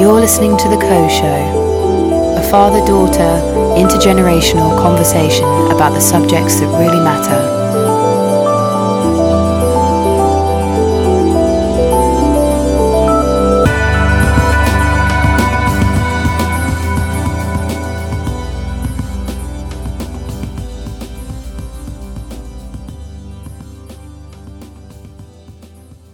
You're listening to The Co Show, a father daughter intergenerational conversation about the subjects that really matter.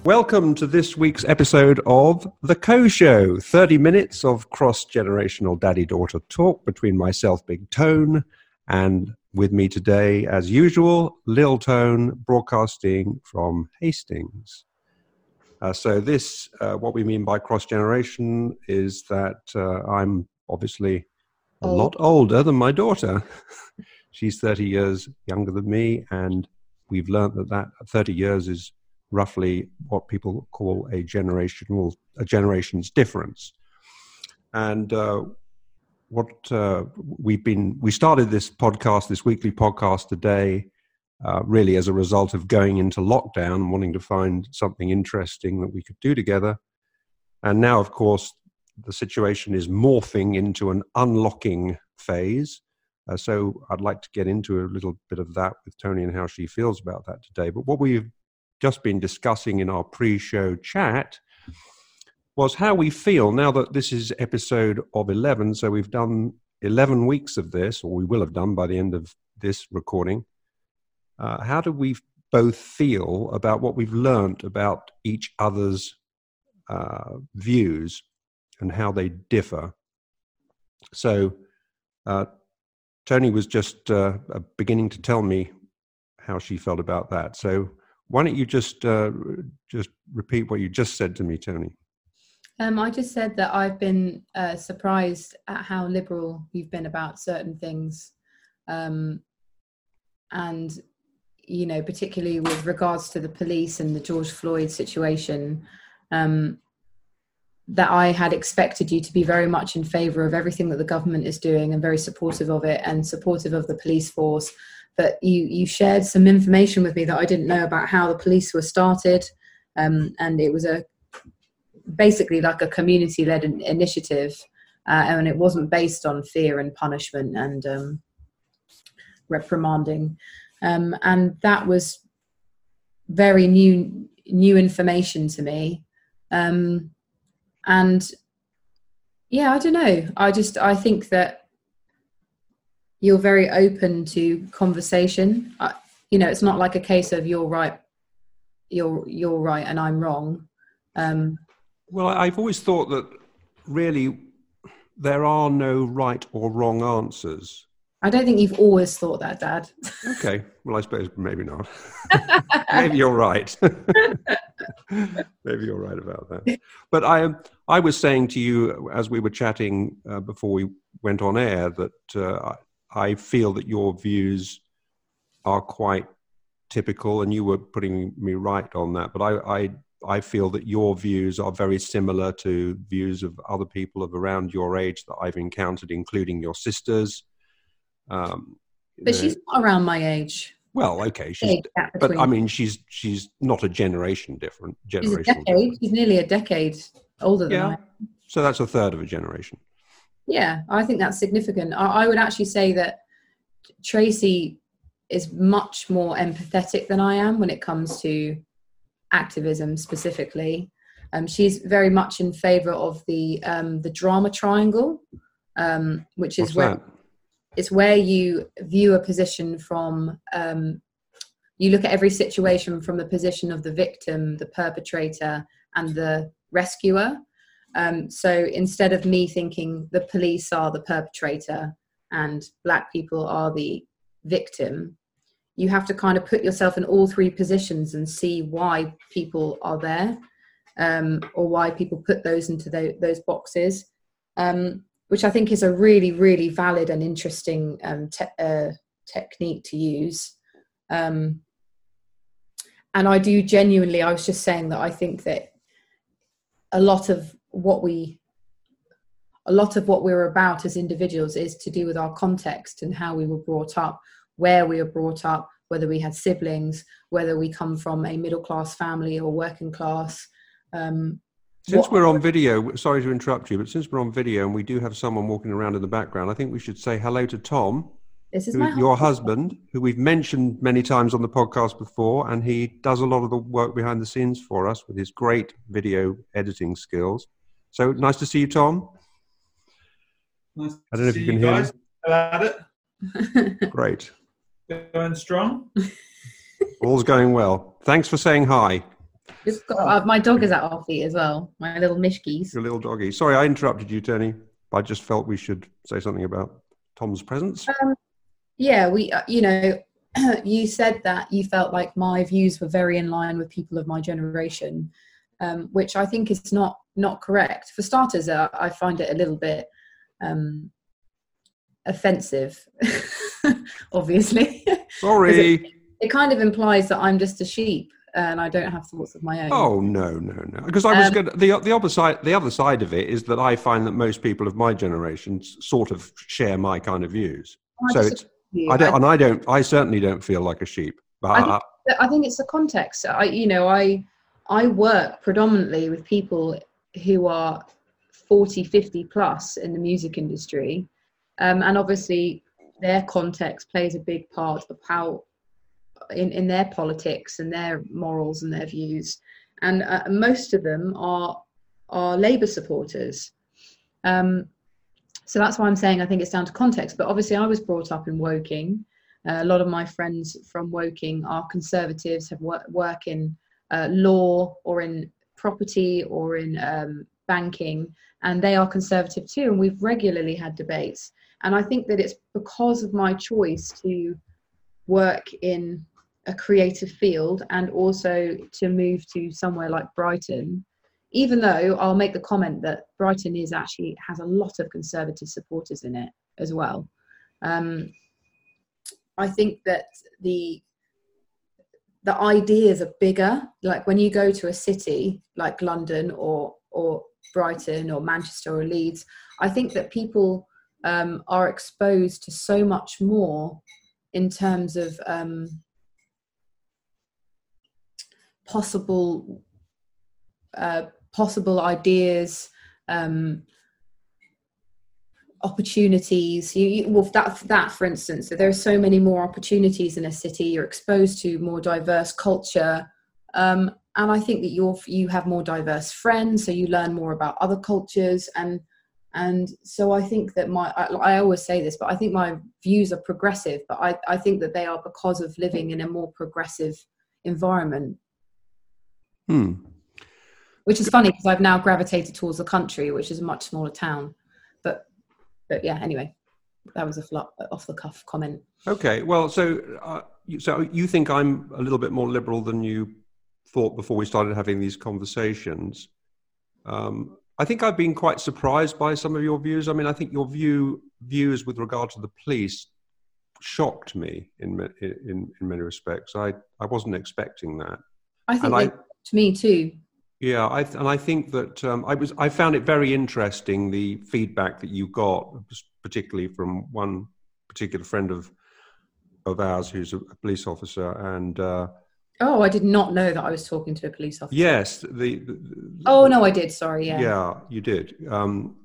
Welcome to this week's episode of The Co Show 30 minutes of cross generational daddy daughter talk between myself, Big Tone, and with me today, as usual, Lil Tone, broadcasting from Hastings. Uh, so, this, uh, what we mean by cross generation, is that uh, I'm obviously a lot older than my daughter. She's 30 years younger than me, and we've learned that that 30 years is roughly what people call a generational a generation's difference. And uh, what uh, we've been we started this podcast, this weekly podcast today, uh, really as a result of going into lockdown, wanting to find something interesting that we could do together. And now, of course, the situation is morphing into an unlocking phase. Uh, so I'd like to get into a little bit of that with Tony and how she feels about that today. But what we've just been discussing in our pre show chat was how we feel now that this is episode of 11. So we've done 11 weeks of this, or we will have done by the end of this recording. Uh, how do we both feel about what we've learned about each other's uh, views and how they differ? So, uh, Tony was just uh, beginning to tell me how she felt about that. So, why don't you just uh, just repeat what you just said to me, Tony? Um, I just said that I've been uh, surprised at how liberal you've been about certain things, um, and you know, particularly with regards to the police and the George Floyd situation. Um, that I had expected you to be very much in favour of everything that the government is doing and very supportive of it and supportive of the police force but you you shared some information with me that I didn't know about how the police were started, um, and it was a basically like a community led initiative, uh, and it wasn't based on fear and punishment and um, reprimanding, um, and that was very new new information to me, um, and yeah, I don't know. I just I think that you're very open to conversation. Uh, you know, it's not like a case of you're right, you're you're right, and I'm wrong. Um, well, I've always thought that really there are no right or wrong answers. I don't think you've always thought that, Dad. okay, well, I suppose maybe not. maybe you're right. maybe you're right about that. But I, I was saying to you as we were chatting uh, before we went on air that uh, I feel that your views are quite typical, and you were putting me right on that. But I, I, I feel that your views are very similar to views of other people of around your age that I've encountered, including your sisters. Um, but she's not around my age. Well, okay, she's, but I mean, she's she's not a generation different. Generation. She's. She's nearly a decade older than yeah. I. So that's a third of a generation. Yeah, I think that's significant. I, I would actually say that Tracy is much more empathetic than I am when it comes to activism specifically. Um, she's very much in favour of the um, the drama triangle, um, which is What's where that? it's where you view a position from. Um, you look at every situation from the position of the victim, the perpetrator, and the rescuer. Um, so instead of me thinking the police are the perpetrator and black people are the victim, you have to kind of put yourself in all three positions and see why people are there um, or why people put those into the, those boxes, um, which I think is a really, really valid and interesting um, te- uh, technique to use. Um, and I do genuinely, I was just saying that I think that a lot of what we a lot of what we're about as individuals is to do with our context and how we were brought up where we were brought up whether we had siblings, whether we come from a middle class family or working class. Um, since what, we're on video, sorry to interrupt you, but since we're on video and we do have someone walking around in the background, I think we should say hello to Tom. This is who, your husband, who we've mentioned many times on the podcast before, and he does a lot of the work behind the scenes for us with his great video editing skills. So nice to see you, Tom. Nice I don't know if you can you hear guys. me. At it. Great. Going strong. All's going well. Thanks for saying hi. Got, uh, my dog is at our feet as well. My little Mishkies. Your little doggy. Sorry, I interrupted you, Tony. I just felt we should say something about Tom's presence. Um, yeah, we. Uh, you know, you said that you felt like my views were very in line with people of my generation, um, which I think is not not correct. For starters, uh, I find it a little bit um, offensive. obviously. Sorry. it, it, kind of implies that I'm just a sheep and I don't have thoughts of my own. Oh no, no, no! Because I was um, going the the other side. The other side of it is that I find that most people of my generation sort of share my kind of views. so it's I don't, I, and I don't. I certainly don't feel like a sheep. But I think, I think it's the context. I, you know, I I work predominantly with people who are 40, 50 plus in the music industry, um, and obviously their context plays a big part of how in, in their politics and their morals and their views. And uh, most of them are are labor supporters. Um, so that's why i'm saying i think it's down to context. But obviously i was brought up in woking. Uh, a lot of my friends from woking are conservatives have work, work in uh, law or in property or in um, banking and they are conservative too and we've regularly had debates and I think that it's because of my choice to work in a creative field and also to move to somewhere like Brighton, even though I'll make the comment that Brighton is actually has a lot of conservative supporters in it as well. Um, I think that the the ideas are bigger. Like when you go to a city like London or or Brighton or Manchester or Leeds, I think that people um, are exposed to so much more in terms of um, possible uh, possible ideas um, opportunities. You, you, well that that for instance there are so many more opportunities in a city. You're exposed to more diverse culture. Um, and i think that you're you have more diverse friends so you learn more about other cultures. And and so i think that my I, I, always say this but i think my views are progressive but I, I think that they are because of living in a more progressive environment. Hmm. which is funny because i've now gravitated towards the country which is a much smaller town but yeah anyway that was a flop, off the cuff comment okay well so uh, so you think i'm a little bit more liberal than you thought before we started having these conversations um, I think I've been quite surprised by some of your views. I mean, I think your view views with regard to the police shocked me in in in many respects. I I wasn't expecting that. I think they, to me too. Yeah, I and I think that um, I was I found it very interesting the feedback that you got, particularly from one particular friend of of ours who's a police officer, and uh, Oh, I did not know that I was talking to a police officer. Yes, the. the oh no, I did. Sorry. Yeah. Yeah, you did. Um,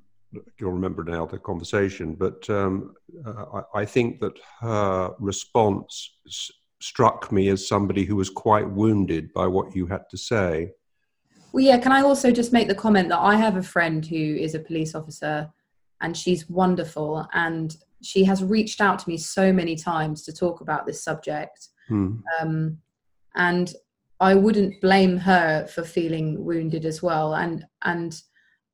you'll remember now the conversation, but um, uh, I, I, think that her response s- struck me as somebody who was quite wounded by what you had to say. Well, yeah. Can I also just make the comment that I have a friend who is a police officer, and she's wonderful, and she has reached out to me so many times to talk about this subject. Hmm. Um, and I wouldn't blame her for feeling wounded as well. And and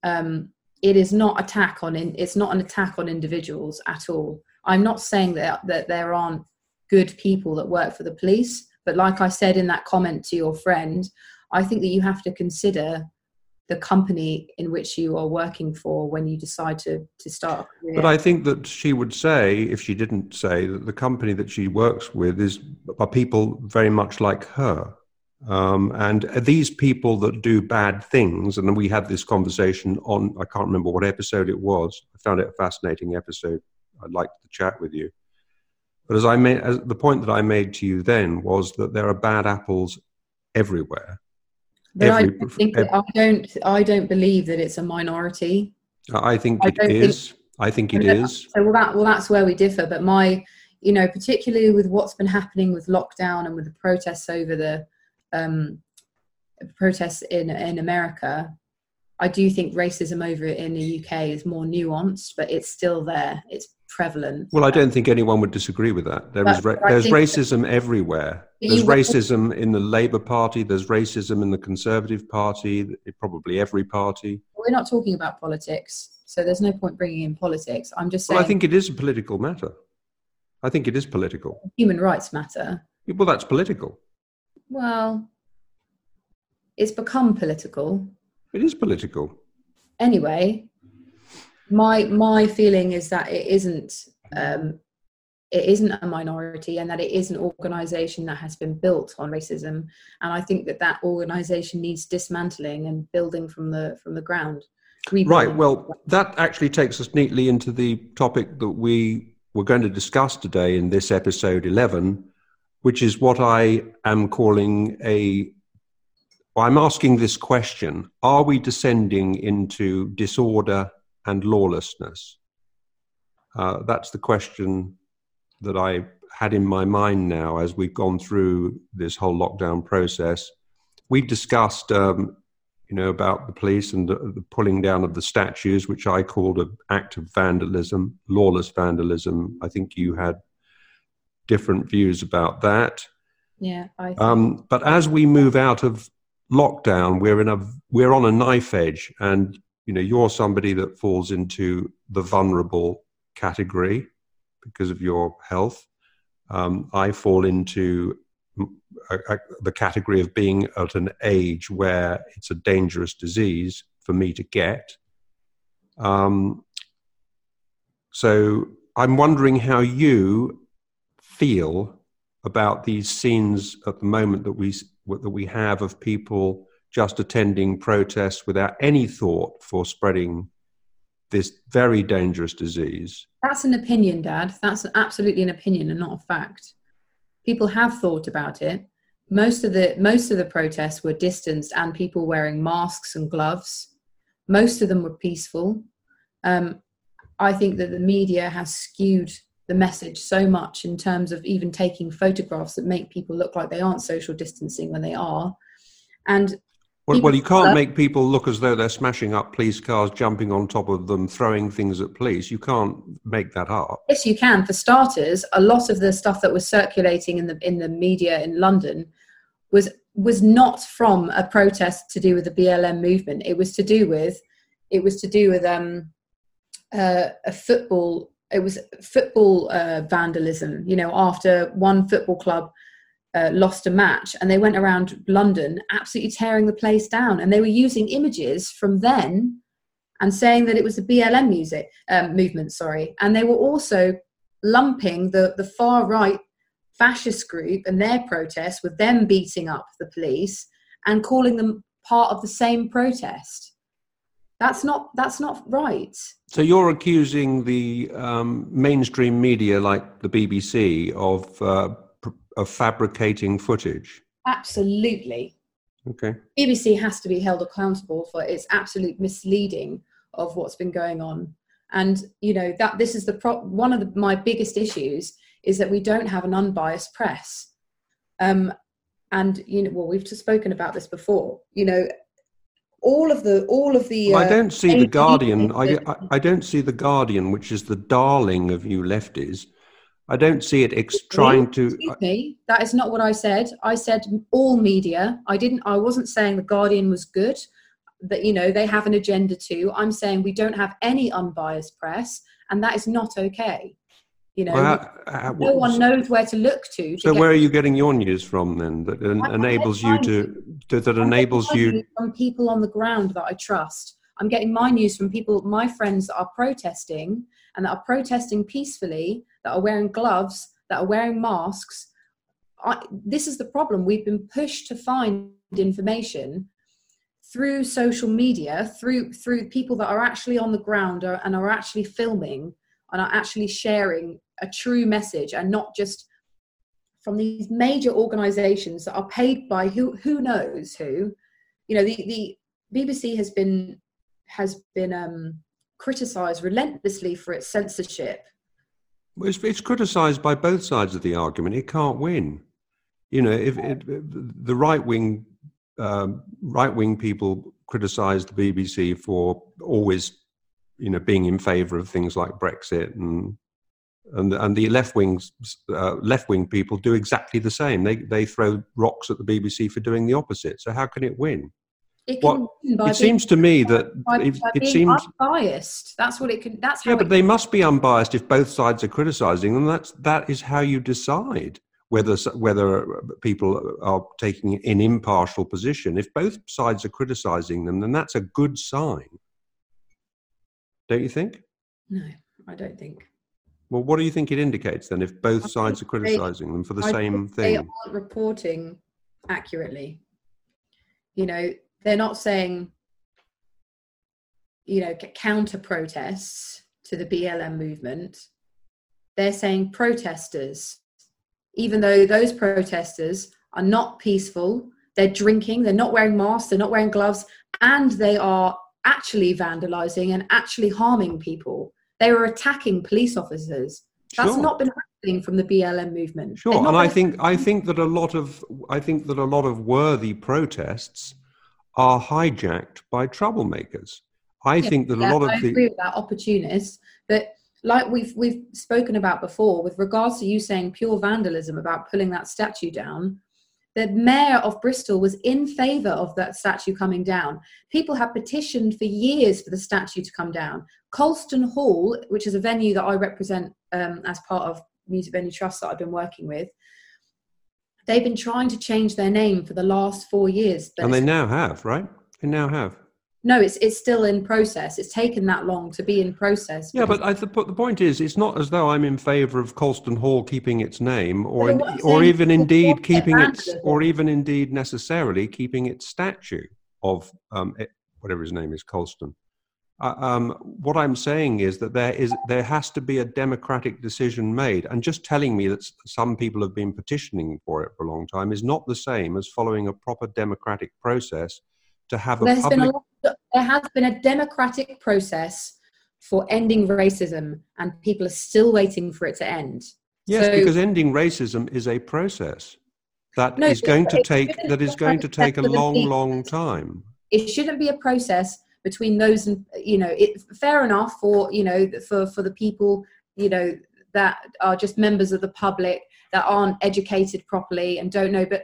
um, it is not attack on in, it's not an attack on individuals at all. I'm not saying that that there aren't good people that work for the police, but like I said in that comment to your friend, I think that you have to consider the company in which you are working for when you decide to to start. But I think that she would say, if she didn't say, that the company that she works with is are people very much like her. Um, and these people that do bad things, and we had this conversation on, I can't remember what episode it was. I found it a fascinating episode. I'd like to chat with you. But as I made, as the point that I made to you then was that there are bad apples everywhere. But I, don't think every, I don't. I don't believe that it's a minority. I think I it is. Think, I think it is. So well, that well, that's where we differ. But my, you know, particularly with what's been happening with lockdown and with the protests over the um, protests in in America, I do think racism over in the UK is more nuanced, but it's still there. It's prevalent. Well, I don't think anyone would disagree with that. There is ra- there's racism everywhere. There's racism in the Labour Party. There's racism in the Conservative Party. Probably every party. We're not talking about politics, so there's no point bringing in politics. I'm just saying. Well, I think it is a political matter. I think it is political. Human rights matter. Well, that's political. Well, it's become political. It is political. Anyway, my my feeling is that it isn't um, it isn't a minority and that it is an organization that has been built on racism and i think that that organization needs dismantling and building from the from the ground right well that actually takes us neatly into the topic that we were going to discuss today in this episode 11 which is what i am calling a i'm asking this question are we descending into disorder and lawlessness? Uh, that's the question that I had in my mind now as we've gone through this whole lockdown process. we've discussed, um, you know, about the police and the, the, pulling down of the statues, which I called an act of vandalism, lawless vandalism. I think you had different views about that. Yeah. Um, but as we move out of lockdown, we're in a we're on a knife edge, and you know you're somebody that falls into the vulnerable category because of your health um, i fall into a, a, the category of being at an age where it's a dangerous disease for me to get. Um, so i'm wondering how you feel about these scenes at the moment that we that we have of people just attending protests without any thought for spreading this very dangerous disease. That's an opinion, Dad. That's absolutely an opinion and not a fact. People have thought about it. Most of the most of the protests were distanced and people wearing masks and gloves. Most of them were peaceful. Um, I think that the media has skewed the message so much in terms of even taking photographs that make people look like they aren't social distancing when they are. And well, well, you can't make people look as though they're smashing up police cars, jumping on top of them, throwing things at police. You can't make that up. Yes, you can. For starters, a lot of the stuff that was circulating in the in the media in London was was not from a protest to do with the BLM movement. It was to do with it was to do with um, uh, a football. It was football uh, vandalism. You know, after one football club uh, lost a match and they went around London absolutely tearing the place down. And they were using images from then and saying that it was the BLM music um, movement, sorry. And they were also lumping the, the far right fascist group and their protests with them beating up the police and calling them part of the same protest. That's not that's not right. So you're accusing the um, mainstream media, like the BBC, of uh, of fabricating footage? Absolutely. Okay. BBC has to be held accountable for its absolute misleading of what's been going on. And you know that this is the pro- one of the, my biggest issues is that we don't have an unbiased press. Um, and you know, well, we've just spoken about this before. You know, all of the all of the. Well, uh, I don't see the Guardian. I, I, I don't see the Guardian, which is the darling of you lefties, I don't see it ex- trying to. Excuse me, that is not what I said. I said all media. I didn't. I wasn't saying the Guardian was good. That you know they have an agenda too. I'm saying we don't have any unbiased press, and that is not okay. You know, well, uh, no one knows where to look to. to so where are you getting your news from then? That en- enables you to, to, that enables you from people on the ground that I trust. I'm getting my news from people, my friends that are protesting and that are protesting peacefully that are wearing gloves, that are wearing masks. I, this is the problem. We've been pushed to find information through social media, through through people that are actually on the ground and are actually filming and are actually sharing a true message and not just from these major organizations that are paid by who who knows who you know the the bbc has been has been um criticized relentlessly for its censorship it's, it's criticized by both sides of the argument it can't win you know if it, the right wing um, right wing people criticize the bbc for always you know being in favor of things like brexit and and and the left wings uh, left wing people do exactly the same. They they throw rocks at the BBC for doing the opposite. So how can it win? It, what, it seems to me that by, it, by it seems biased. That's what it can. That's yeah, but they must be unbiased if both sides are criticising them. That's that is how you decide whether whether uh, people are taking an impartial position. If both sides are criticising them, then that's a good sign. Don't you think? No, I don't think. Well, what do you think it indicates then if both sides are criticizing them for the I same thing? They aren't reporting accurately. You know, they're not saying, you know, counter protests to the BLM movement. They're saying protesters, even though those protesters are not peaceful, they're drinking, they're not wearing masks, they're not wearing gloves, and they are actually vandalizing and actually harming people they were attacking police officers. That's sure. not been happening from the BLM movement. Sure, and I think I think that a lot of I think that a lot of worthy protests are hijacked by troublemakers. I yeah, think that yeah, a lot of I the agree with that opportunists, but like we've we've spoken about before, with regards to you saying pure vandalism about pulling that statue down, the mayor of Bristol was in favour of that statue coming down. People have petitioned for years for the statue to come down. Colston Hall, which is a venue that I represent um, as part of Music Venue Trust that I've been working with, they've been trying to change their name for the last four years. And they now have, right? They now have. No, it's it's still in process. It's taken that long to be in process. Yeah, but I th- the point is, it's not as though I'm in favour of Colston Hall keeping its name, or in, or even indeed keeping its, or even indeed necessarily keeping its statue of um, it, whatever his name is, Colston. Uh, um, what I'm saying is that there is there has to be a democratic decision made, and just telling me that some people have been petitioning for it for a long time is not the same as following a proper democratic process to have a There's public. Been a lot, there has been a democratic process for ending racism, and people are still waiting for it to end. Yes, so, because ending racism is a process that no, is going to take that is going to take a long, long time. It shouldn't be a process between those and you know it fair enough for you know for for the people you know that are just members of the public that aren't educated properly and don't know but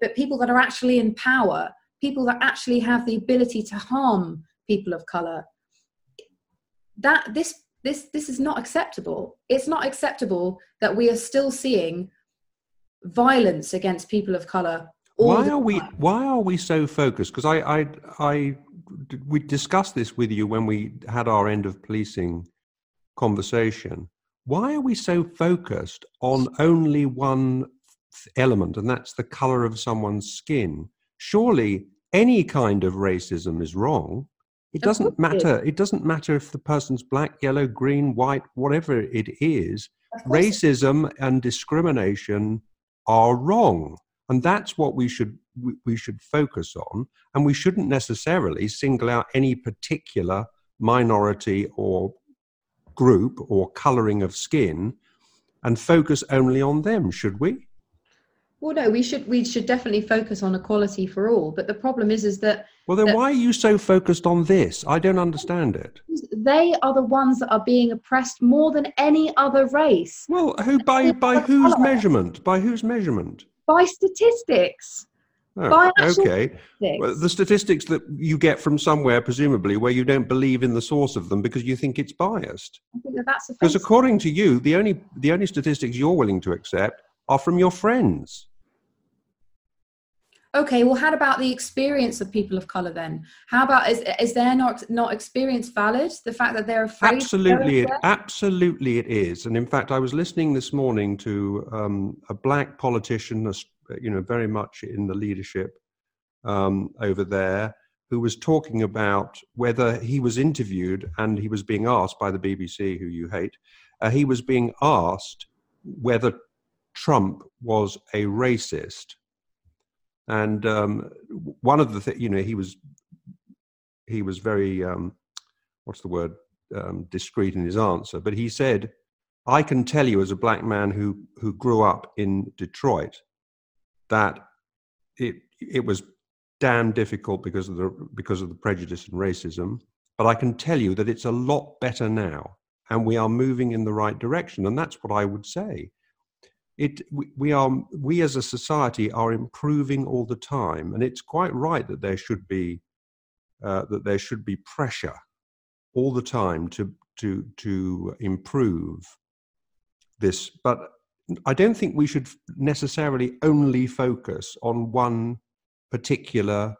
but people that are actually in power people that actually have the ability to harm people of color that this this this is not acceptable. It's not acceptable that we are still seeing violence against people of color why are we why are we so focused? Because I, I i we discussed this with you when we had our end of policing conversation why are we so focused on only one element and that's the color of someone's skin surely any kind of racism is wrong. It doesn't matter. It doesn't matter if the person's black, yellow, green, white, whatever it is. Racism and discrimination are wrong, and that's what we should we should focus on. And we shouldn't necessarily single out any particular minority or group or coloring of skin and focus only on them, should we? Well, no, we should we should definitely focus on equality for all. But the problem is, is that well, then that why are you so focused on this? I don't understand it. They are the ones that are being oppressed more than any other race. Well, who by by whose measurement? By whose measurement? By statistics. Oh, okay. Well, the statistics that you get from somewhere, presumably, where you don't believe in the source of them because you think it's biased. I think that that's because according to you, the only the only statistics you're willing to accept are from your friends okay well how about the experience of people of color then? How about is is their not not experience valid? The fact that they're afraid absolutely it absolutely it is. And in fact i was listening this morning to um, a black politician you know very much in the leadership um, over there who was talking about whether he was interviewed and he was being asked by the BBC, who you hate, uh, he was being asked whether Trump was a racist. And um, one of the things, you know, he was he was very um, what's the word um, discreet in his answer, but he said, "I can tell you as a black man who who grew up in Detroit that it it was damn difficult because of the because of the prejudice and racism, but I can tell you that it's a lot better now, and we are moving in the right direction, and that's what I would say." It, we, are we as a society are improving all the time and it's quite right that there should be uh, that there should be pressure all the time to to to improve this. But i don't think we should necessarily only focus on one particular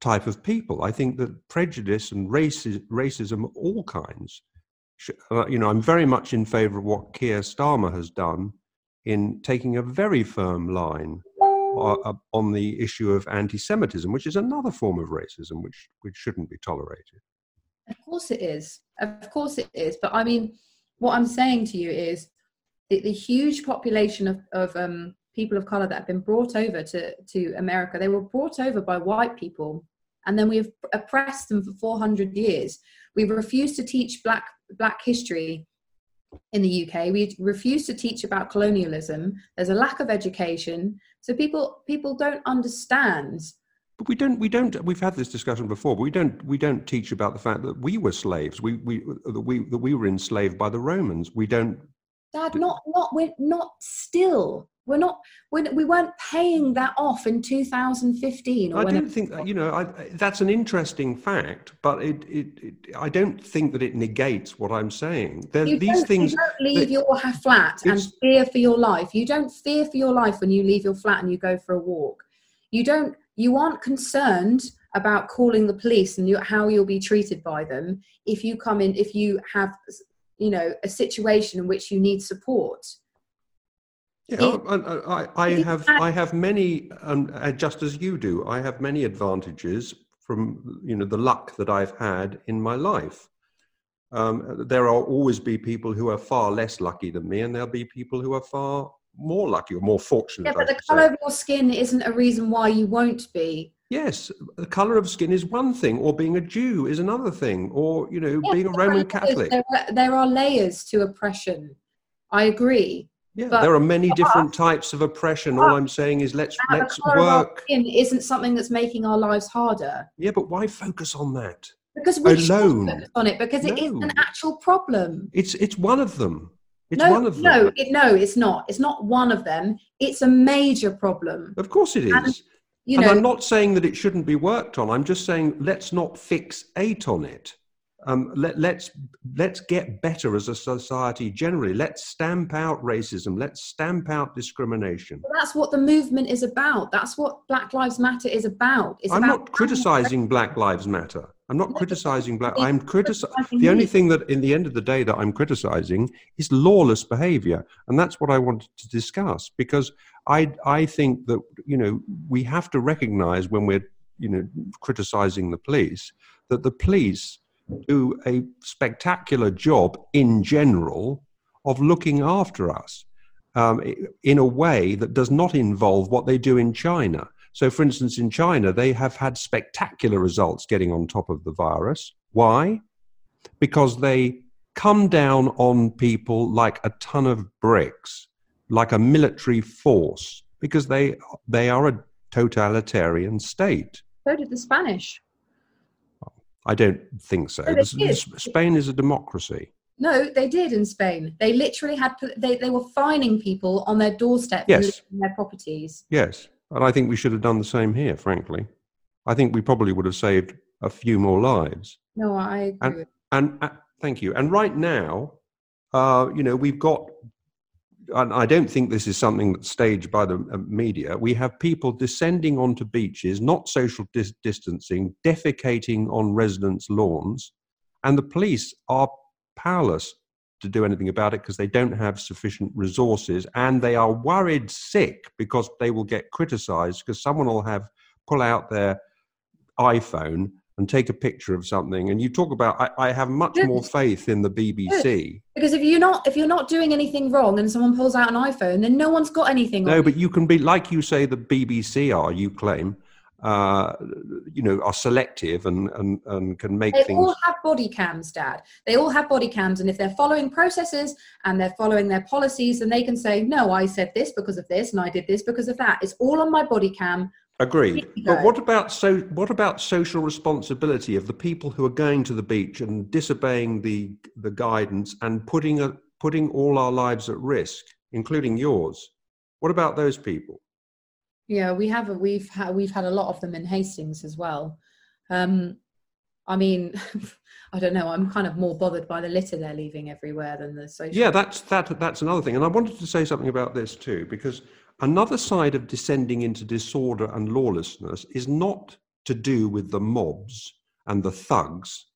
type of people. I think that prejudice and racism, racism of all kinds uh, you know i'm very much in favor of what keir starmer has done in taking a very firm line uh, uh, on the issue of anti-Semitism, which is another form of racism, which which shouldn't be tolerated. Of course it is. Of course it is. But I mean, what I'm saying to you is the, the huge population of, of um, people of color that have been brought over to, to America, they were brought over by white people, and then we've oppressed them for 400 years. We've refused to teach black black history in the UK. We refuse to teach about colonialism. There's a lack of education, so people people don't understand. But we don't. We don't. We've had this discussion before. But we don't. We don't teach about the fact that we were slaves. We we that we that we were enslaved by the Romans. We don't. Dad, not not we're not still. We're not. We're, we weren't paying that off in 2015. I don't think you know. I, that's an interesting fact, but it, it, it, I don't think that it negates what I'm saying. There, you these things. You don't leave that, your flat and fear for your life. You don't fear for your life when you leave your flat and you go for a walk. You don't. You aren't concerned about calling the police and you, how you'll be treated by them if you come in if you have you know a situation in which you need support yeah, I, I, I have I have many, um, uh, just as you do. I have many advantages from you know the luck that I've had in my life. Um, there will always be people who are far less lucky than me, and there'll be people who are far more lucky or more fortunate. Yeah, but the colour of your skin isn't a reason why you won't be. Yes, the colour of skin is one thing, or being a Jew is another thing, or you know, being a Roman Catholic. There are, there are layers to oppression. I agree. Yeah, but, there are many different types of oppression. All I'm saying is let's let's work. Isn't something that's making our lives harder. Yeah, but why focus on that? Because we alone focus on it because no. it is an actual problem. It's it's one of them. It's no, one of them. No, it, no, it's not. It's not one of them. It's a major problem. Of course it is. And, you know, and I'm not saying that it shouldn't be worked on. I'm just saying let's not fixate on it um, let, let's let's get better as a society generally. Let's stamp out racism. Let's stamp out discrimination. Well, that's what the movement is about. That's what Black Lives Matter is about. It's I'm about not criticizing Black Lives Matter. I'm not no, criticizing black. I'm criticizing. The only thing that, in the end of the day, that I'm criticizing is lawless behavior, and that's what I wanted to discuss because I I think that you know we have to recognize when we're you know criticizing the police that the police do a spectacular job in general of looking after us um, in a way that does not involve what they do in China. So, for instance, in China, they have had spectacular results getting on top of the virus. Why? Because they come down on people like a ton of bricks, like a military force, because they they are a totalitarian state. So did the Spanish. I don't think so. No, Spain is a democracy. No, they did in Spain. They literally had they, they were fining people on their doorstep yes. their properties. Yes, and I think we should have done the same here. Frankly, I think we probably would have saved a few more lives. No, I agree. And, and uh, thank you. And right now, uh, you know, we've got and I don't think this is something that's staged by the uh, media. We have people descending onto beaches, not social dis- distancing, defecating on residents' lawns, and the police are powerless to do anything about it because they don't have sufficient resources and they are worried sick because they will get criticized because someone will have pull out their iPhone and take a picture of something and you talk about I, I have much Good. more faith in the BBC. Because if you're not if you're not doing anything wrong and someone pulls out an iPhone, then no one's got anything. No, on but you can be like you say the BBC are, you claim, uh, you know, are selective and, and, and can make They things all have body cams, Dad. They all have body cams, and if they're following processes and they're following their policies, then they can say, "No, I said this because of this, and I did this because of that." It's all on my body cam. Agreed. But what about so? What about social responsibility of the people who are going to the beach and disobeying the the guidance and putting a, putting all our lives at risk, including yours? What about those people? Yeah, we have. A, we've had we've had a lot of them in Hastings as well. Um, I mean, I don't know. I'm kind of more bothered by the litter they're leaving everywhere than the social. Yeah, that's that. That's another thing. And I wanted to say something about this too, because another side of descending into disorder and lawlessness is not to do with the mobs and the thugs.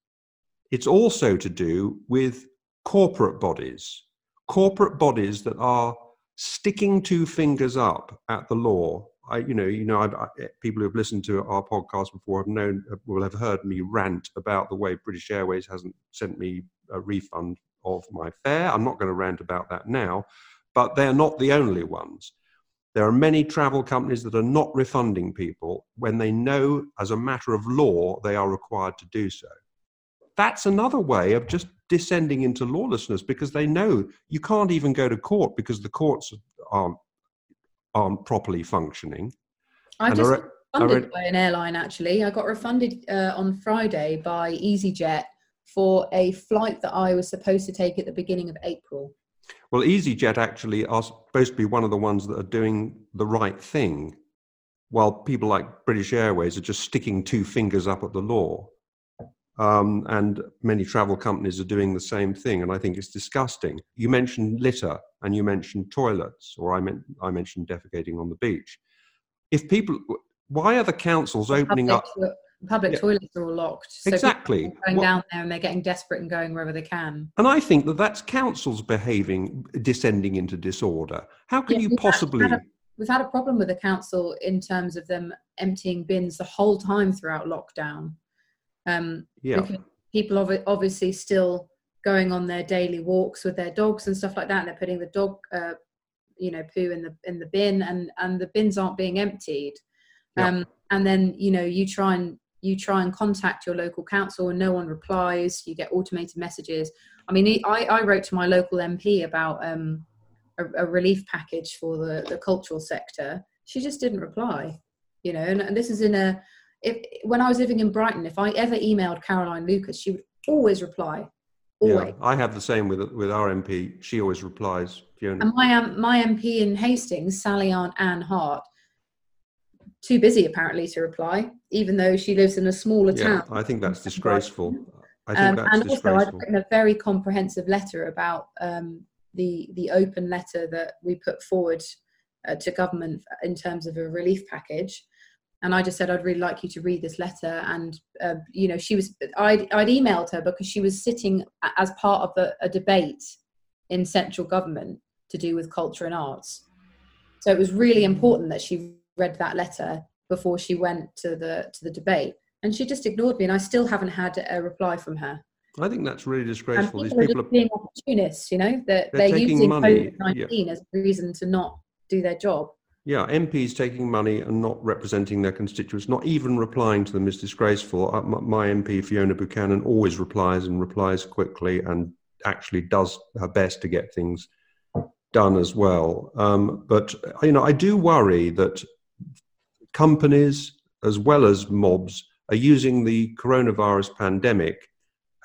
It's also to do with corporate bodies, corporate bodies that are sticking two fingers up at the law. I, you know, you know, I, I, people who have listened to our podcast before have known will have heard me rant about the way British Airways hasn't sent me a refund of my fare. I'm not going to rant about that now, but they're not the only ones. There are many travel companies that are not refunding people when they know, as a matter of law, they are required to do so. That's another way of just descending into lawlessness because they know you can't even go to court because the courts aren't aren't properly functioning. I And just refunded read- by an airline actually. I got refunded uh, on Friday by EasyJet for a flight that I was supposed to take at the beginning of April. Well, EasyJet actually are supposed to be one of the ones that are doing the right thing, while people like British Airways are just sticking two fingers up at the law. Um, and many travel companies are doing the same thing, and I think it's disgusting. You mentioned litter, and you mentioned toilets, or I meant I mentioned defecating on the beach. If people, why are the councils opening up? Public Yeah. toilets are all locked. So Exactly. going What- down there and they're getting desperate and going wherever they can. And I think that that's councils behaving, descending into disorder. How can Yeah, you we've possibly? had a- We've had a problem with the council in terms of them emptying bins the whole time throughout lockdown. Um, Yeah. people are obviously still going on their daily walks with their dogs and stuff like that. And they're putting the dog, uh, you know, poo in the in the bin, and and the bins aren't being emptied. Yeah. Um, and then you know you try and you try and contact your local council, and no one replies. You get automated messages. I mean, I, I wrote to my local MP about um, a, a relief package for the, the cultural sector. She just didn't reply, you know. And, and this is in a if when I was living in Brighton, if I ever emailed Caroline Lucas, she would always reply, always. Yeah, I have the same with with our MP. She always replies, Fiona. And my um, my MP in Hastings, Sally Aunt Anne Hart, too busy apparently to reply, even though she lives in a smaller yeah, town. I think that's disgraceful. I think Um, that's and also, I've written a very comprehensive letter about um, the the open letter that we put forward uh, to government in terms of a relief package. And I just said I'd really like you to read this letter. And uh, you know, she was I'd, I'd emailed her because she was sitting as part of a, a debate in central government to do with culture and arts. So it was really important that she read that letter before she went to the to the debate. And she just ignored me, and I still haven't had a reply from her. I think that's really And disgraceful. These people are are. being opportunists, you know, that They're they're, using money, COVID nineteen as a reason to not do their job. Yeah, MPs taking money and not representing their constituents, not even replying to them is disgraceful. Uh, My my MP, Fiona Buchanan, always replies and replies quickly and actually does her best to get things done as well. Um, but, you know, I do worry that companies as well as mobs are using the coronavirus pandemic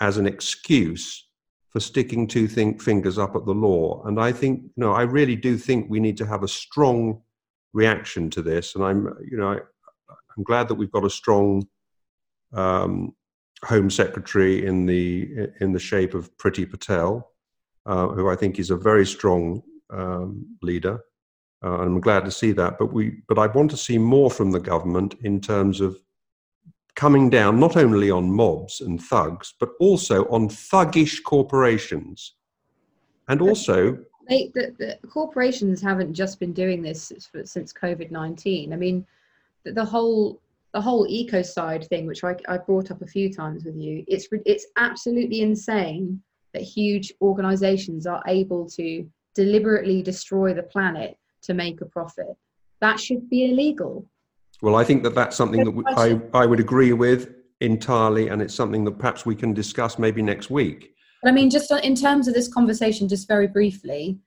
as an excuse for sticking two think, fingers up at the law. And I think, no, I really do think we need to have a strong reaction to this. And I'm, you know, I, I'm glad that we've got a strong um, Home Secretary in the in the shape of Priti Patel, uh, who I think is a very strong um, leader. Uh, and I'm glad to see that. But we, but I want to see more from the government in terms of coming down not only on mobs and thugs, but also on thuggish corporations, and also They, the, the corporations haven't just been doing this since, since COVID nineteen. I mean, the, the whole the whole ecocide thing, which I, I brought up a few times with you, it's it's absolutely insane that huge organizations are able to deliberately destroy the planet to make a profit. That should be illegal. Well, I think that that's something that I, I would agree with entirely, and it's something that perhaps we can discuss maybe next week. I mean, just in terms of this conversation, just very briefly,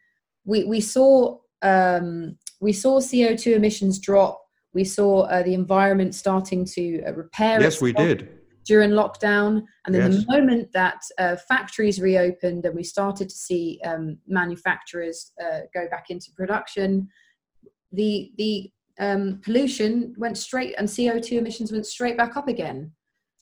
we, we saw um, we saw CO two emissions drop. We saw uh, the environment starting to uh, repair. Yes, we did during lockdown. And then yes. the moment that uh, factories reopened and we started to see um, manufacturers uh, go back into production, the the um, pollution went straight and CO2 emissions went straight back up again.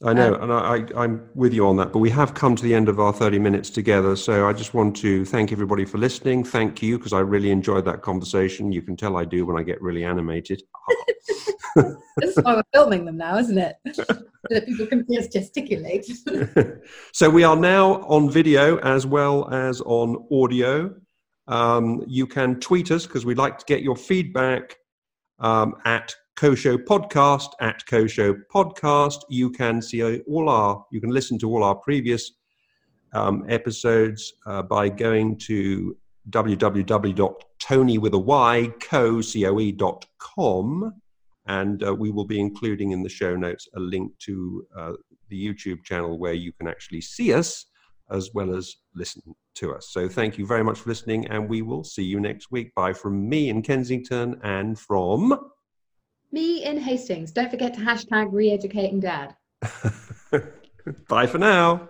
I know, um, and I, am with you on that. But we have come to the end of our 30 minutes together. So I just want to thank everybody for listening. Thank you, because I really enjoyed that conversation. You can tell I do when I get really animated. this is why we're filming them now, isn't it? so that people can us gesticulate. so we are now on video as well as on audio. Um, you can tweet us because we'd like to get your feedback um, at Kosho Podcast at Kosho Podcast. You can see all our, you can listen to all our previous um, episodes uh, by going to www.tonywithawy.co.com and uh, we will be including in the show notes a link to uh, the YouTube channel where you can actually see us as well as listen to us. So thank you very much for listening, and we will see you next week. Bye from me in Kensington and from me in Hastings. Don't forget to hashtag re-educating dad. Bye for now.